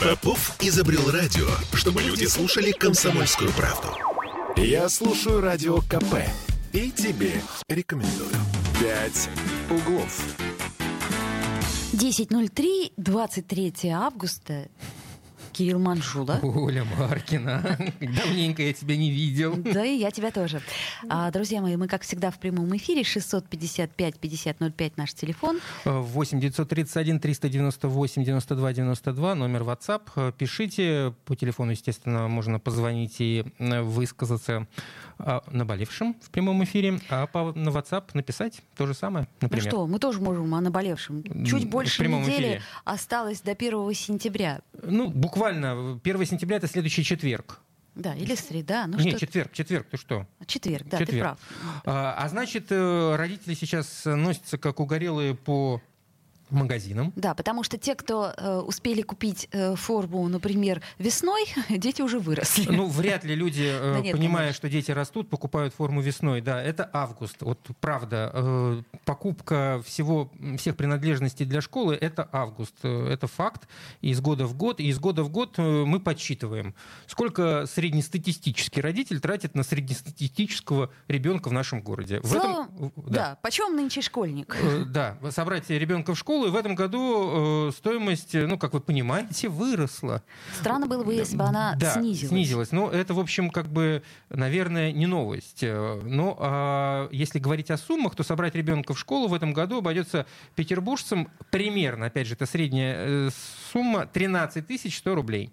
Попов изобрел радио, чтобы люди слушали комсомольскую правду. Я слушаю радио КП и тебе рекомендую. «Пять углов». 10.03, 23 августа. Кирилл Манжула. Оля Маркина. Давненько я тебя не видел. Да и я тебя тоже. А, друзья мои, мы, как всегда, в прямом эфире. 655-5005 наш телефон. 8 931 398 92 92 номер WhatsApp. Пишите. По телефону, естественно, можно позвонить и высказаться о наболевшем в прямом эфире, а по, на WhatsApp написать то же самое, например. Ну что, мы тоже можем о наболевшем. Чуть больше недели эфире. осталось до 1 сентября. Ну, буквально 1 сентября это следующий четверг. Да, или среда. Ну, Нет, что... четверг, четверг, ты что? Четверг, да, четверг. ты прав. А, а значит, э, родители сейчас носятся как угорелые по магазинам. Да, потому что те, кто э, успели купить э, форму, например, весной, дети уже выросли. Ну, вряд ли люди, э, да нет, понимая, конечно. что дети растут, покупают форму весной. Да, это август. Вот правда, э, покупка всего, всех принадлежностей для школы — это август. Э, это факт. Из года в год, и из года в год э, мы подсчитываем, сколько среднестатистический родитель тратит на среднестатистического ребенка в нашем городе. В Словом, этом, да. да, почем нынче школьник? Э, да, собрать ребенка в школу школу, и в этом году э, стоимость, ну, как вы понимаете, выросла. Странно было бы, если бы она да, снизилась. снизилась. Но это, в общем, как бы, наверное, не новость. Но а если говорить о суммах, то собрать ребенка в школу в этом году обойдется петербуржцам примерно, опять же, это средняя э, сумма, 13 100 рублей.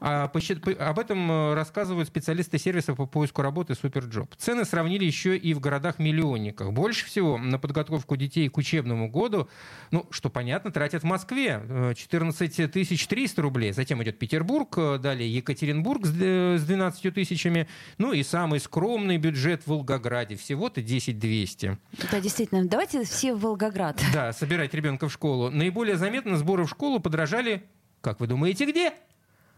А об этом э, рассказывают специалисты сервиса по поиску работы Суперджоb. Цены сравнили еще и в городах-миллионниках. Больше всего на подготовку детей к учебному году, ну, что понятно, тратят в Москве 14 э, 300 рублей. Затем идет Петербург, э, далее Екатеринбург с 12 тысячами, ну и самый скромный бюджет в Волгограде. Всего-то 10 200. Да, действительно. Давайте все в Волгоград. Да, собирать ребенка в школу. Наиболее заметно сборы в школу подражали, как вы думаете, где?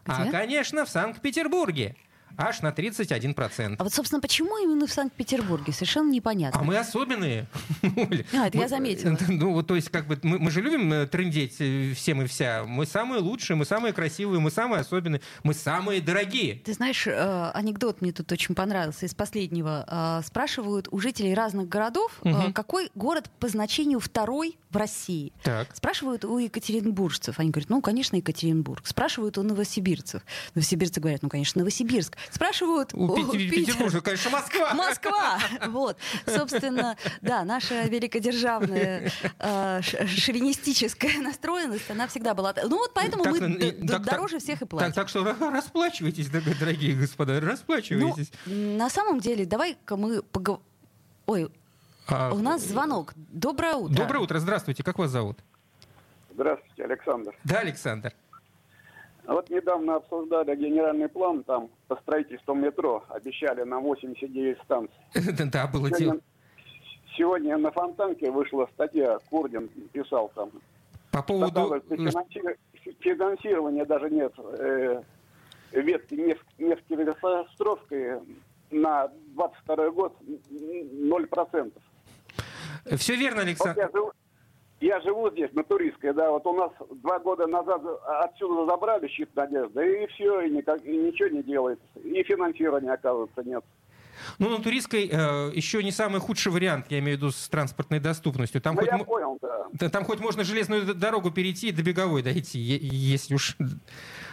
Где? А, конечно, в Санкт-Петербурге аж на 31%. А вот, собственно, почему именно в Санкт-Петербурге? Совершенно непонятно. А мы особенные. А, это я заметила. Ну, вот, то есть, как бы, мы, мы же любим э, трендеть э, всем и вся. Мы самые лучшие, мы самые красивые, мы самые особенные, мы самые дорогие. Ты знаешь, э, анекдот мне тут очень понравился из последнего. Спрашивают у жителей разных городов, угу. какой город по значению второй в России. Так. Спрашивают у екатеринбуржцев. Они говорят, ну, конечно, Екатеринбург. Спрашивают у новосибирцев. Новосибирцы говорят, ну, конечно, Новосибирск. Спрашивают... У, у Петербурга, конечно, Москва. Москва! Вот. Собственно, да, наша великодержавная э, шовинистическая настроенность, она всегда была... Ну вот поэтому так, мы так, дороже так, всех и платим. Так, так что расплачивайтесь, дорогие господа, расплачивайтесь. Ну, на самом деле, давай-ка мы поговорим... Ой, а... у нас звонок. Доброе утро. Доброе утро, здравствуйте. Как вас зовут? Здравствуйте, Александр. Да, Александр. Вот недавно обсуждали генеральный план там по строительству метро. Обещали на 89 станций. Да, было дело. Сегодня на Фонтанке вышла статья, Курдин писал там. По поводу... Финансирования даже нет э, ветки нефтегазостровкой на 22 год 0%. Все верно, Александр. Вот я живу здесь, на Туристской, да, вот у нас два года назад отсюда забрали щит надежды, и все, и, никак, и ничего не делается. И финансирования, оказывается, нет. Ну, на Туристской э, еще не самый худший вариант, я имею в виду с транспортной доступностью. Там, ну, хоть, я понял, да. там хоть можно железную дорогу перейти и до беговой дойти, если уж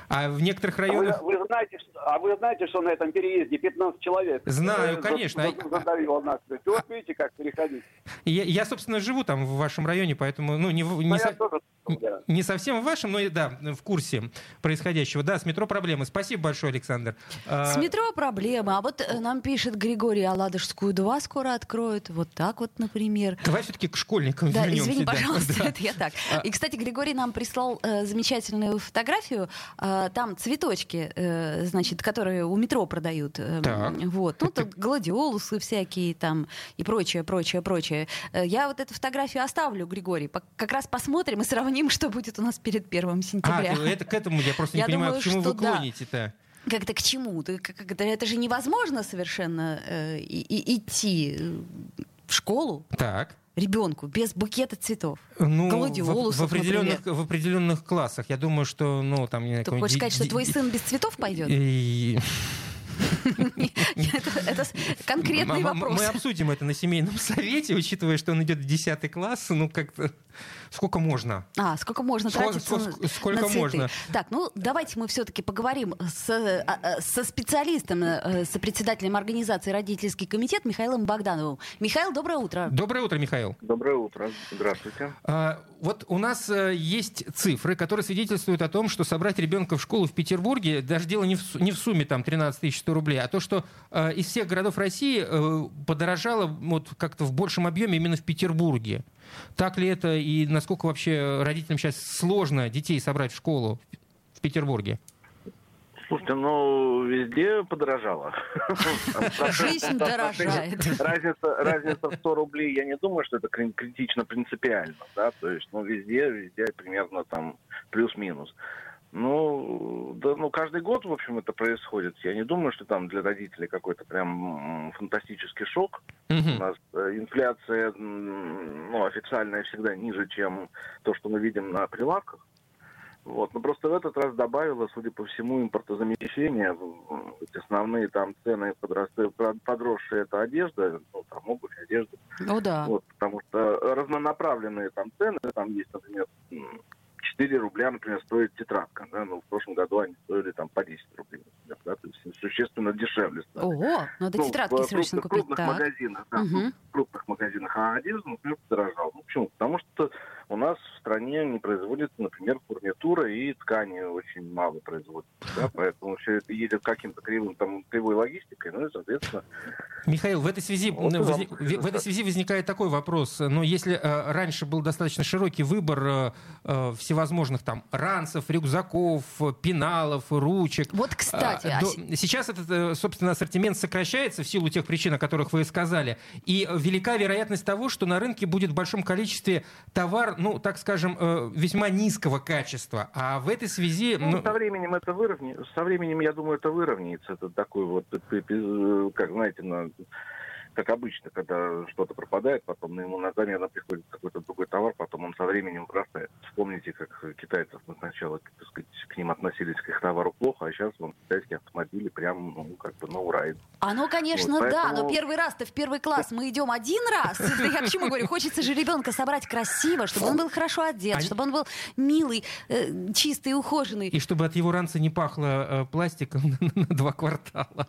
а в некоторых районах... А вы, вы, знаете, что, а вы знаете, что на этом переезде 15 человек? Знаю, э, конечно. Задавил одна. Вот видите, как переходить. Я, я, собственно, живу там в вашем районе, поэтому ну, не, не, со... тоже, да. не совсем в вашем, но да, в курсе происходящего. Да, с метро проблемы. Спасибо большое, Александр. А, с метро проблемы. А вот э, нам пишет Григорий, а Ладожскую 2 скоро откроют. Вот так вот, например. Давай все-таки к школьникам да, вернемся. Извини, пожалуйста, да. это я так. А И, кстати, Григорий нам прислал э, замечательную фотографию. Э, там цветочки, э, значит, которые у метро продают. Э, так. Вот. Ну, тут гладиолусы всякие там и прочее, прочее, прочее. Э, я вот эту фотографию оставлю, Григорий. Как раз посмотрим и сравним, что будет у нас перед первым сентября. А, это к этому я просто не я понимаю, думаю, к чему вы клоните-то. Как-то к чему? Как-то, это же невозможно совершенно э, и, и, идти в школу. Так ребенку без букета цветов? Ну, в, в, определенных, в определенных классах. Я думаю, что, ну, там... Ты хочешь сказать, что твой сын без цветов пойдет? Это конкретный вопрос. Мы обсудим это на семейном совете, учитывая, что он идет в 10 класс, ну как-то сколько можно. А, сколько можно тратиться сколько, можно. Так, ну давайте мы все-таки поговорим с, а, а, со специалистом, э, со председателем организации «Родительский комитет» Михаилом Богдановым. Михаил, доброе утро. Доброе утро, Михаил. Доброе утро. Здравствуйте. А, вот у нас э, есть цифры, которые свидетельствуют о том, что собрать ребенка в школу в Петербурге, даже дело не в, сумме там 13 100 рублей, а то, что э, из всех городов России э, подорожало вот как-то в большем объеме именно в Петербурге. Так ли это и насколько вообще родителям сейчас сложно детей собрать в школу в Петербурге? Слушайте, ну, везде подорожало. Жизнь дорожает. Разница, разница в 100 рублей, я не думаю, что это критично принципиально, да, то есть, ну, везде, везде примерно там плюс-минус. Ну, да, ну, каждый год, в общем, это происходит. Я не думаю, что там для родителей какой-то прям фантастический шок. Mm-hmm. У нас э, инфляция, ну, официальная всегда ниже, чем то, что мы видим на прилавках. Вот. Но просто в этот раз добавила, судя по всему, импортозамещение. Основные там цены подросли, подросшие это одежда, ну, там обувь, одежда. Ну да. Вот, потому что разнонаправленные там цены, там есть, например, 4 рубля, например, стоит тетрадка. Да? Ну, в прошлом году они стоили там по 10 рублей. Да? То есть существенно дешевле стали. Ого, надо ну, тетрадки в, срочно купить. В крупных так. магазинах, да, угу. в крупных магазинах. А одежда, например, подорожала. Ну, почему? Потому что у нас в стране не производится, например, фурнитура и ткани очень мало производится. Да? Поэтому все это едет каким-то кривым, там, кривой логистикой, ну и, соответственно... Михаил, в этой связи, вот возник, в этой связи возникает такой вопрос. Но если э, раньше был достаточно широкий выбор э, э всевозможных там ранцев, рюкзаков, пеналов, ручек... Вот, кстати... Э, до, сейчас этот, э, собственно, ассортимент сокращается в силу тех причин, о которых вы сказали. И велика вероятность того, что на рынке будет в большом количестве товар, ну, так скажем, э, весьма низкого качества. А в этой связи... Ну, ну... Со временем это выровняется. Со временем, я думаю, это выровняется. Это такой вот, э, как знаете, на как обычно, когда что-то пропадает, потом ему на замену приходит какой-то другой товар, потом он со временем вырастает. Вспомните, как китайцев мы сначала, так сказать, к ним относились к их товару плохо, а сейчас вон, китайские автомобили прям, ну, как бы на идут. А ну, конечно, вот, поэтому... да, но первый раз-то в первый класс мы идем один раз. Я к чему говорю? Хочется же ребенка собрать красиво, чтобы он был хорошо одет, чтобы он был милый, э, чистый, ухоженный. И чтобы от его ранца не пахло э, пластиком на два квартала.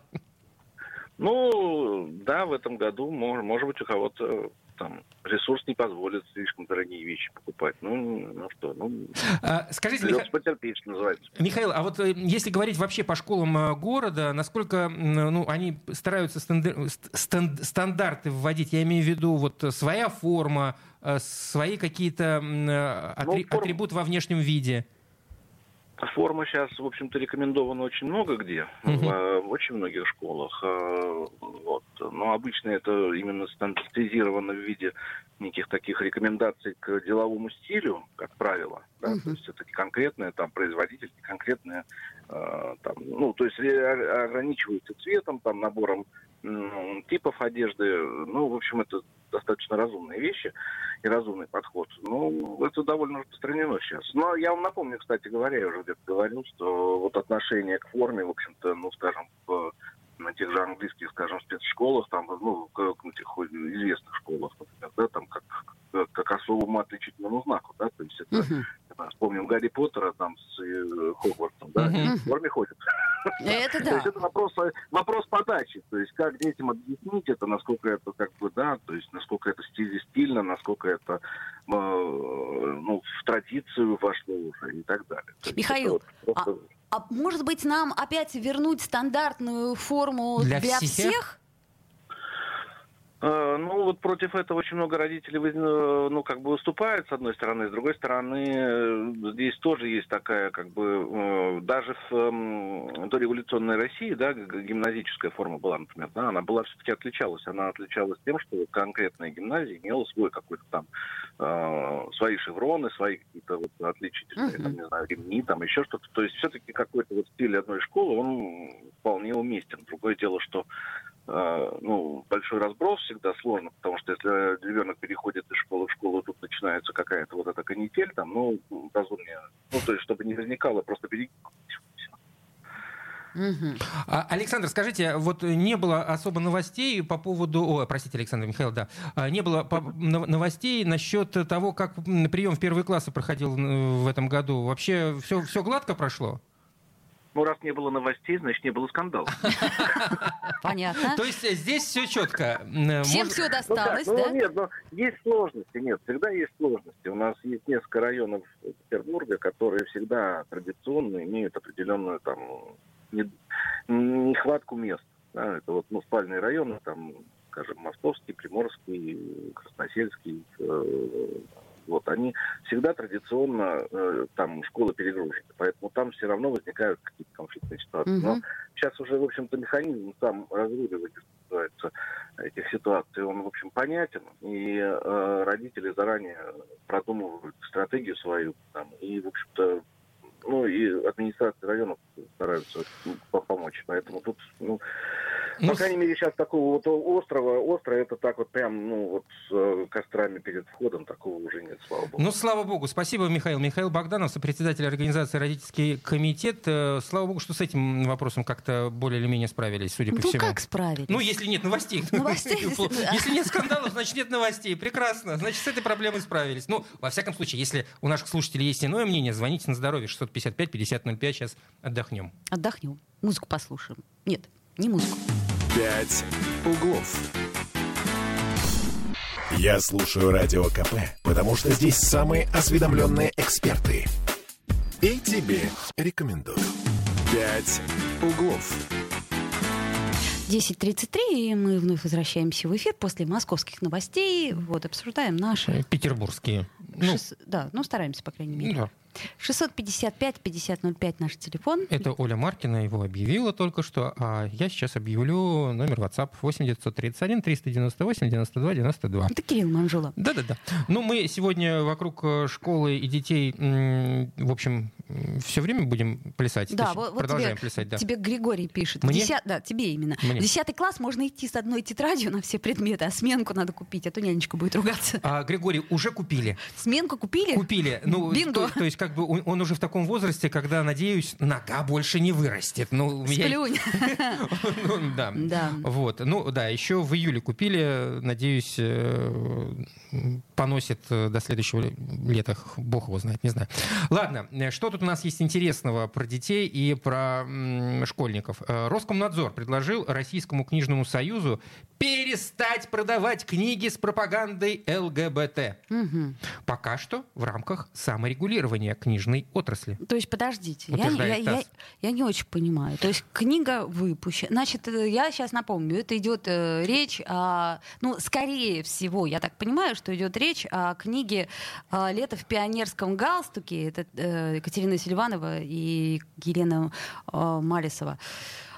Ну, да, в этом году, может, может быть, у кого-то там ресурс не позволит слишком дорогие вещи покупать. Ну, ну что, ну... А, скажите, Миха... потерпеть, что называется. Михаил, а вот э, если говорить вообще по школам э, города, насколько ну, они стараются стандар... стандарты вводить? Я имею в виду вот своя форма, э, свои какие-то атри... ну, форм... атрибуты во внешнем виде? Форма сейчас, в общем-то, рекомендована очень много где, угу. в, в очень многих школах. А, вот. Но обычно это именно стандартизировано в виде неких таких рекомендаций к деловому стилю, как правило. Да? Угу. То есть это конкретное там производитель, конкретное э, там, ну, то есть ограничиваются цветом, там, набором типов одежды. Ну, в общем, это достаточно разумные вещи и разумный подход. Ну, это довольно распространено сейчас. Но я вам напомню, кстати говоря, я уже где-то говорил, что вот отношение к форме, в общем-то, ну, скажем, в, на тех же английских, скажем, спецшколах, там, ну, к, к этих известных школах, например, да, там, как, как, как особому отличительному знаку, да, то есть это, uh-huh. Вспомним Гарри Поттера там с э, Хогвартсом, да, в форме ходят. Это да. То есть это вопрос, вопрос подачи. То есть как детям объяснить это, насколько это как бы, да, то есть насколько это стиль, стильно, насколько это э, ну, в традицию вошло уже и так далее. Михаил, вот просто... а, а может быть нам опять вернуть стандартную форму для, для всех? всех? Э, ну, вот против этого очень много родителей, э, ну, как бы выступают, с одной стороны. С другой стороны, э, здесь тоже есть такая, как бы, даже в эм, дореволюционной России, да, гимназическая форма была, например, да, она была все-таки отличалась. Она отличалась тем, что конкретная гимназия имела свой какой-то там, свои шевроны, свои какие-то вот отличительные, uh-huh. там, не знаю, ремни, там, еще что-то. То есть все-таки какой-то вот стиль одной школы, он вполне уместен. Другое дело, что ну, большой разброс всегда сложно, потому что если ребенок переходит из школы в школу, тут начинается какая-то вот эта канитель, там, ну, разумнее. Ну, то есть, чтобы не возникало, просто перейти. А, Александр, скажите, вот не было особо новостей по поводу... О, простите, Александр Михаил, да. А, не было новостей насчет того, как прием в первые классы проходил в этом году. Вообще все, все гладко прошло? Ну, раз не было новостей, значит, не было скандала. Понятно. То есть здесь все четко. Всем все досталось, ну, да? Ну, нет, но есть сложности, нет, всегда есть сложности. У нас есть несколько районов Петербурга, которые всегда традиционно имеют определенную там нехватку мест. Это вот ну, спальные районы, там, скажем, Московский, Приморский, Красносельский, э, вот, они всегда традиционно, э, там, школы перегружены, поэтому там все равно возникают какие-то конфликтные ситуации. Угу. Но сейчас уже, в общем-то, механизм там разруливать, называется, этих ситуаций, он, в общем, понятен, и э, родители заранее продумывают стратегию свою, там, и, в общем-то, ну и администрации районов стараются помочь. Поэтому тут, ну, ну, по крайней мере, сейчас такого вот острова, острова это так вот прям, ну, вот с э, кострами перед входом такого уже нет, слава богу. Ну, слава богу. Спасибо, Михаил. Михаил Богданов, сопредседатель организации «Родительский комитет». Э, слава богу, что с этим вопросом как-то более или менее справились, судя по ну, всему. Ну, как справились? Ну, если нет новостей. Новостей? Если нет скандалов, значит, нет новостей. Прекрасно. Значит, с этой проблемой справились. Ну, во всяком случае, если у наших слушателей есть иное мнение, звоните на здоровье 655-5005. Сейчас отдохнем. Отдохнем. Музыку послушаем. Нет, не музыку. «Пять углов». Я слушаю Радио КП, потому что здесь самые осведомленные эксперты. И тебе рекомендую. «Пять углов». 10.33, и мы вновь возвращаемся в эфир после московских новостей. Вот, обсуждаем наши... Петербургские. Ну, Шест... Да, ну стараемся, по крайней мере. Да. 655-5005 наш телефон. Это Оля Маркина его объявила только что, а я сейчас объявлю номер WhatsApp 8 931 398 92 92. Это Кирилл Манжула. Да-да-да. Ну, мы сегодня вокруг э, школы и детей, в общем, все время будем плясать. Да, вот, продолжаем тебе, плясать, да. Тебе Григорий пишет. Мне? Десят, да, тебе именно. Мне. В 10 класс можно идти с одной тетрадью на все предметы, а сменку надо купить, а то нянечка будет ругаться. А, Григорий, уже купили. Сменку купили? Купили. Ну, Бинго. То, то есть как бы он, он уже в таком возрасте, когда, надеюсь, нога больше не вырастет. Ну, Сплюнь. да. Вот. Ну, да, еще в июле купили. Надеюсь, э, поносит э, до следующего лета. Бог его знает, не знаю. Ладно, что тут у нас есть интересного про детей и про школьников? Э, Роскомнадзор предложил Российскому книжному союзу перестать продавать книги с пропагандой ЛГБТ. Угу. Пока что в рамках саморегулирования книжной отрасли. То есть, подождите, я, я, я, я не очень понимаю. То есть, книга выпущена. Значит, э, я сейчас напомню, это идет э, речь о... Ну, скорее всего, я так понимаю, что идет речь о книге э, «Лето в пионерском галстуке». Это э, Екатерина Сильванова и Елена э, Малисова.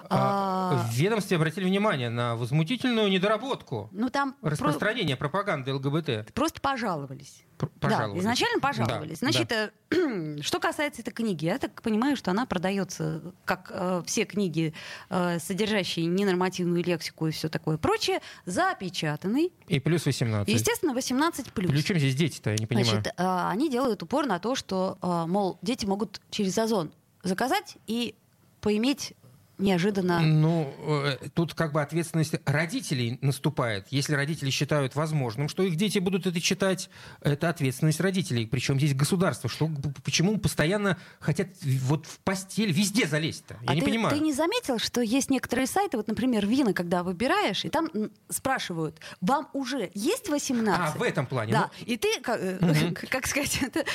А, в ведомстве обратили внимание на возмутительную недоработку ну, там распространения про... пропаганды ЛГБТ. Просто пожаловались. пожаловались. Да, изначально пожаловались. Да, Значит, да. Э, что касается этой книги, я так понимаю, что она продается, как э, все книги, э, содержащие ненормативную лексику и все такое прочее, запечатанный. И плюс 18. Естественно, 18 плюс. Причем здесь дети-то, я не понимаю. Значит, э, они делают упор на то, что, э, мол, дети могут через Озон заказать и поиметь неожиданно... Ну, э, тут как бы ответственность родителей наступает. Если родители считают возможным, что их дети будут это читать, это ответственность родителей. Причем здесь государство. Что, почему постоянно хотят вот в постель везде залезть-то? Я а не ты, понимаю. ты не заметил, что есть некоторые сайты, вот, например, вина, когда выбираешь, и там спрашивают, вам уже есть 18? А, в этом плане. Да. Ну... И ты, как, угу. как сказать... Это...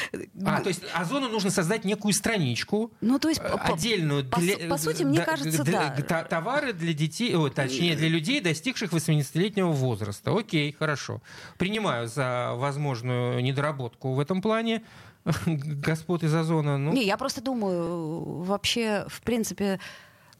А, то есть Озону нужно создать некую страничку, ну, то есть, отдельную. По, для... по, по сути, мне кажется, для, да. Товары для детей, о, точнее, для людей, достигших 18-летнего возраста. Окей, хорошо. Принимаю за возможную недоработку в этом плане господ из Озона. Ну. Не, я просто думаю, вообще, в принципе,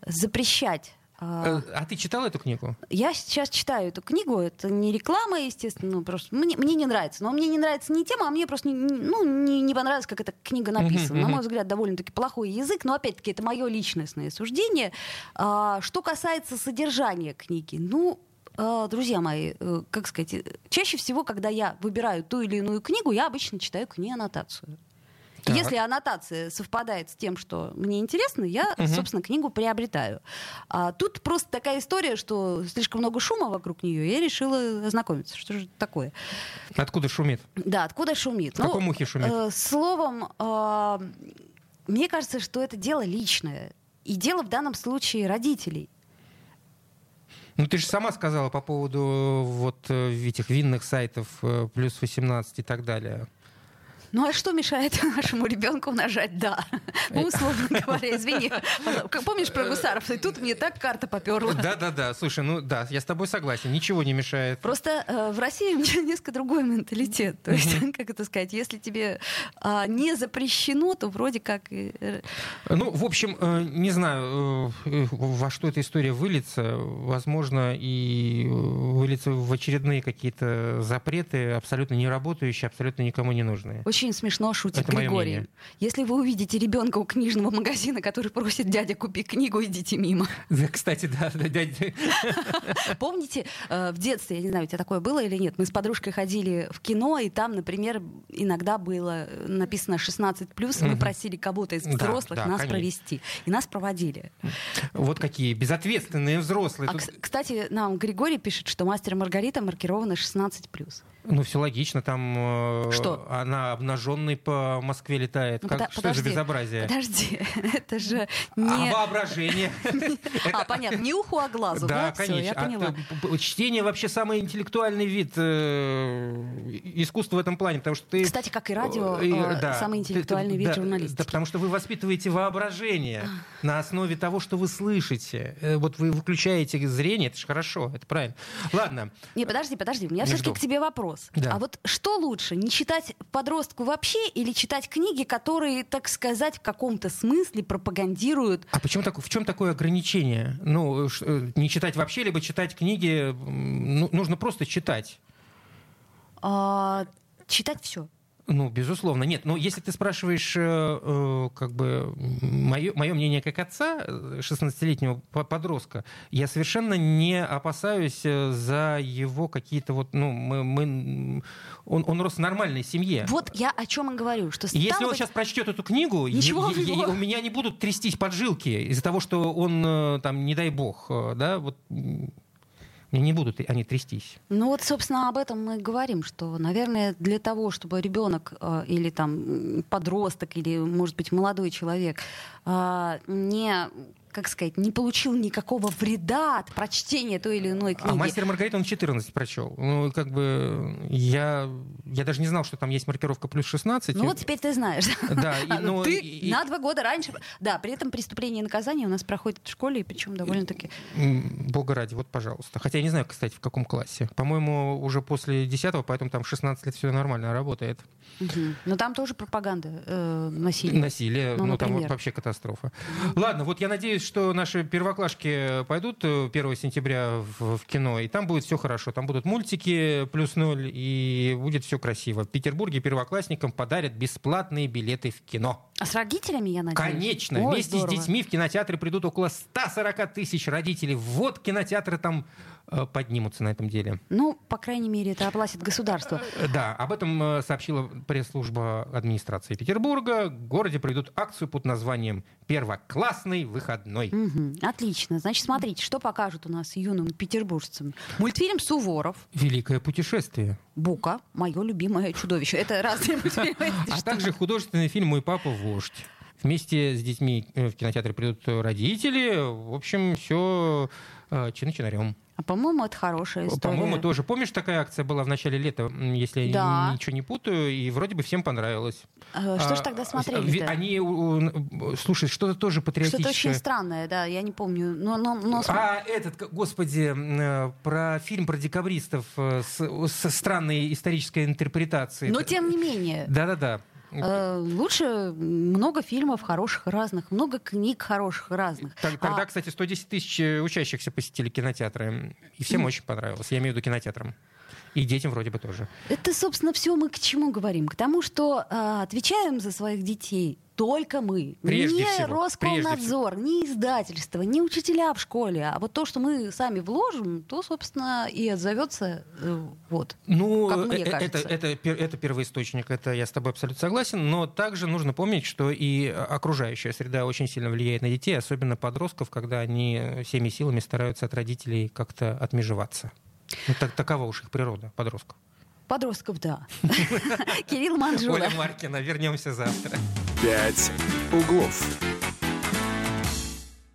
запрещать А, э, а ты читала эту книгу? Я сейчас читаю эту книгу. Это не реклама, естественно, ну, просто мне, мне не нравится. Но мне не нравится не тема, а мне просто не, ну, не, не понравилось, как эта книга написана. На мой взгляд, довольно-таки плохой язык, но опять-таки это мое личностное суждение. А, что касается содержания книги, ну, а, друзья мои, э, как сказать, чаще всего, когда я выбираю ту или иную книгу, я обычно читаю к ней аннотацию. Так. Если аннотация совпадает с тем, что мне интересно, я, угу. собственно, книгу приобретаю. А тут просто такая история, что слишком много шума вокруг нее, и я решила ознакомиться. Что же такое? Откуда шумит? Да, откуда шумит? В ну, каком ухе шумит? Э, словом, э, мне кажется, что это дело личное. И дело в данном случае родителей. Ну, ты же сама сказала по поводу вот э, этих винных сайтов э, плюс 18 и так далее. Ну а что мешает нашему ребенку нажать «да»? Ну, условно говоря, извини. Помнишь про гусаров? И тут мне так карта поперла. Да-да-да, слушай, ну да, я с тобой согласен, ничего не мешает. Просто э, в России у меня несколько другой менталитет. То есть, как это сказать, если тебе э, не запрещено, то вроде как... Э, ну, в общем, э, не знаю, э, во что эта история выльется. Возможно, и выльется в очередные какие-то запреты, абсолютно не работающие, абсолютно никому не нужные. Очень смешно шутит Это Григорий. Если вы увидите ребенка у книжного магазина, который просит дядя купи книгу, идите мимо. Да, кстати, да, да дядя. Помните, э, в детстве, я не знаю, у тебя такое было или нет, мы с подружкой ходили в кино, и там, например, иногда было написано 16+, мы просили кого-то из взрослых нас провести. И нас проводили. Вот какие безответственные взрослые. А, кстати, нам Григорий пишет, что «Мастер Маргарита» маркирована 16+. Ну, все логично, там э, что? она обнаженной по Москве летает. Ну, как, подожди, что же безобразие? Подожди, это же не... А воображение? А, понятно, не уху, а глазу, да? конечно. я поняла. Чтение вообще самый интеллектуальный вид э, искусства в этом плане, потому что ты... Кстати, как и радио, э, самый интеллектуальный вид журналистики. Да, потому что вы воспитываете воображение а. на основе того, что вы слышите. Вот вы выключаете зрение, это же хорошо, это правильно. Ладно. Не, подожди, подожди, у меня все-таки к тебе вопрос. Да. А вот что лучше, не читать подростку вообще или читать книги, которые, так сказать, в каком-то смысле пропагандируют? А почему так, в чем такое ограничение? Ну, э, не читать вообще, либо читать книги, ну, нужно просто читать. А, читать все. Ну, безусловно, нет. Но если ты спрашиваешь, э, э как бы, мое, мое мнение как отца 16-летнего э, подростка, я совершенно не опасаюсь э, за его какие-то вот, ну, мы, мы, он, он рос в нормальной семье. Вот я о чем и говорю, что Если он сейчас прочтет эту книгу, Ничего я, я, у меня не будут трястись поджилки из-за того, что он, там, не дай бог, да, вот мне не будут они трястись. Ну вот, собственно, об этом мы говорим, что, наверное, для того, чтобы ребенок э, или там подросток или, может быть, молодой человек э, не как сказать, не получил никакого вреда от прочтения той или иной а книги. А «Мастер Маргарита» он 14 прочел. Ну, как бы я, я даже не знал, что там есть маркировка плюс 16. Ну, вот теперь ты знаешь. Да, и, ну, ты и, на два года раньше... Да, при этом преступление и наказание у нас проходит в школе, и причем довольно-таки... Бога ради, вот, пожалуйста. Хотя я не знаю, кстати, в каком классе. По-моему, уже после 10 поэтому там 16 лет все нормально работает. Угу. Но там тоже пропаганда э, насилия. Насилие, ну, ну там вообще катастрофа. Ладно, вот я надеюсь, что наши первоклашки пойдут 1 э, сентября в, в кино, и там будет все хорошо. Там будут мультики плюс ноль, и будет все красиво. В Петербурге первоклассникам подарят бесплатные билеты в кино. А с родителями, я надеюсь? Конечно. Ой, Вместе здорово. с детьми в кинотеатры придут около 140 тысяч родителей. Вот кинотеатры там Э, поднимутся на этом деле. Ну, по крайней мере, это оплатит государство. Э, да, об этом э, сообщила пресс-служба администрации Петербурга. В городе проведут акцию под названием «Первоклассный выходной». Угу, отлично. Значит, смотрите, что покажут у нас юным петербуржцам. Мультфильм «Суворов». «Великое путешествие». «Бука. Мое любимое чудовище». Это разные мультфильмы. А также художественный фильм «Мой папа вождь». Вместе с детьми в кинотеатре придут родители. В общем, все чин-чинарем. А по-моему, это хорошая история. По-моему, тоже. Помнишь, такая акция была в начале лета, если да. я ничего не путаю, и вроде бы всем понравилось. А, что а, же тогда смотрели? Они, слушай, что-то тоже патриотическое. Что-то очень странное, да, я не помню. Но, но, но... А этот, господи, э, про фильм про декабристов э, с, с странной исторической интерпретацией. Но тем не менее. Да-да-да. Э, лучше много фильмов хороших разных, много книг хороших разных. Тогда, а... кстати, 110 тысяч учащихся посетили кинотеатры. И всем очень понравилось. Я имею в виду кинотеатрам. И детям вроде бы тоже. Это, собственно, все мы к чему говорим? К тому, что э, отвечаем за своих детей только мы. Прежде не всего, Роскомнадзор, прежде не издательство, не учителя в школе. А вот то, что мы сами вложим, то, собственно, и отзовется э, вот. Ну, как мне э, кажется. это, это, это первоисточник, это я с тобой абсолютно согласен. Но также нужно помнить, что и окружающая среда очень сильно влияет на детей, особенно подростков, когда они всеми силами стараются от родителей как-то отмежеваться. Ну, так, такова уж их природа, подростков. Подростков, да. Кирилл Манжула. Оля Маркина. Вернемся завтра. «Пять углов».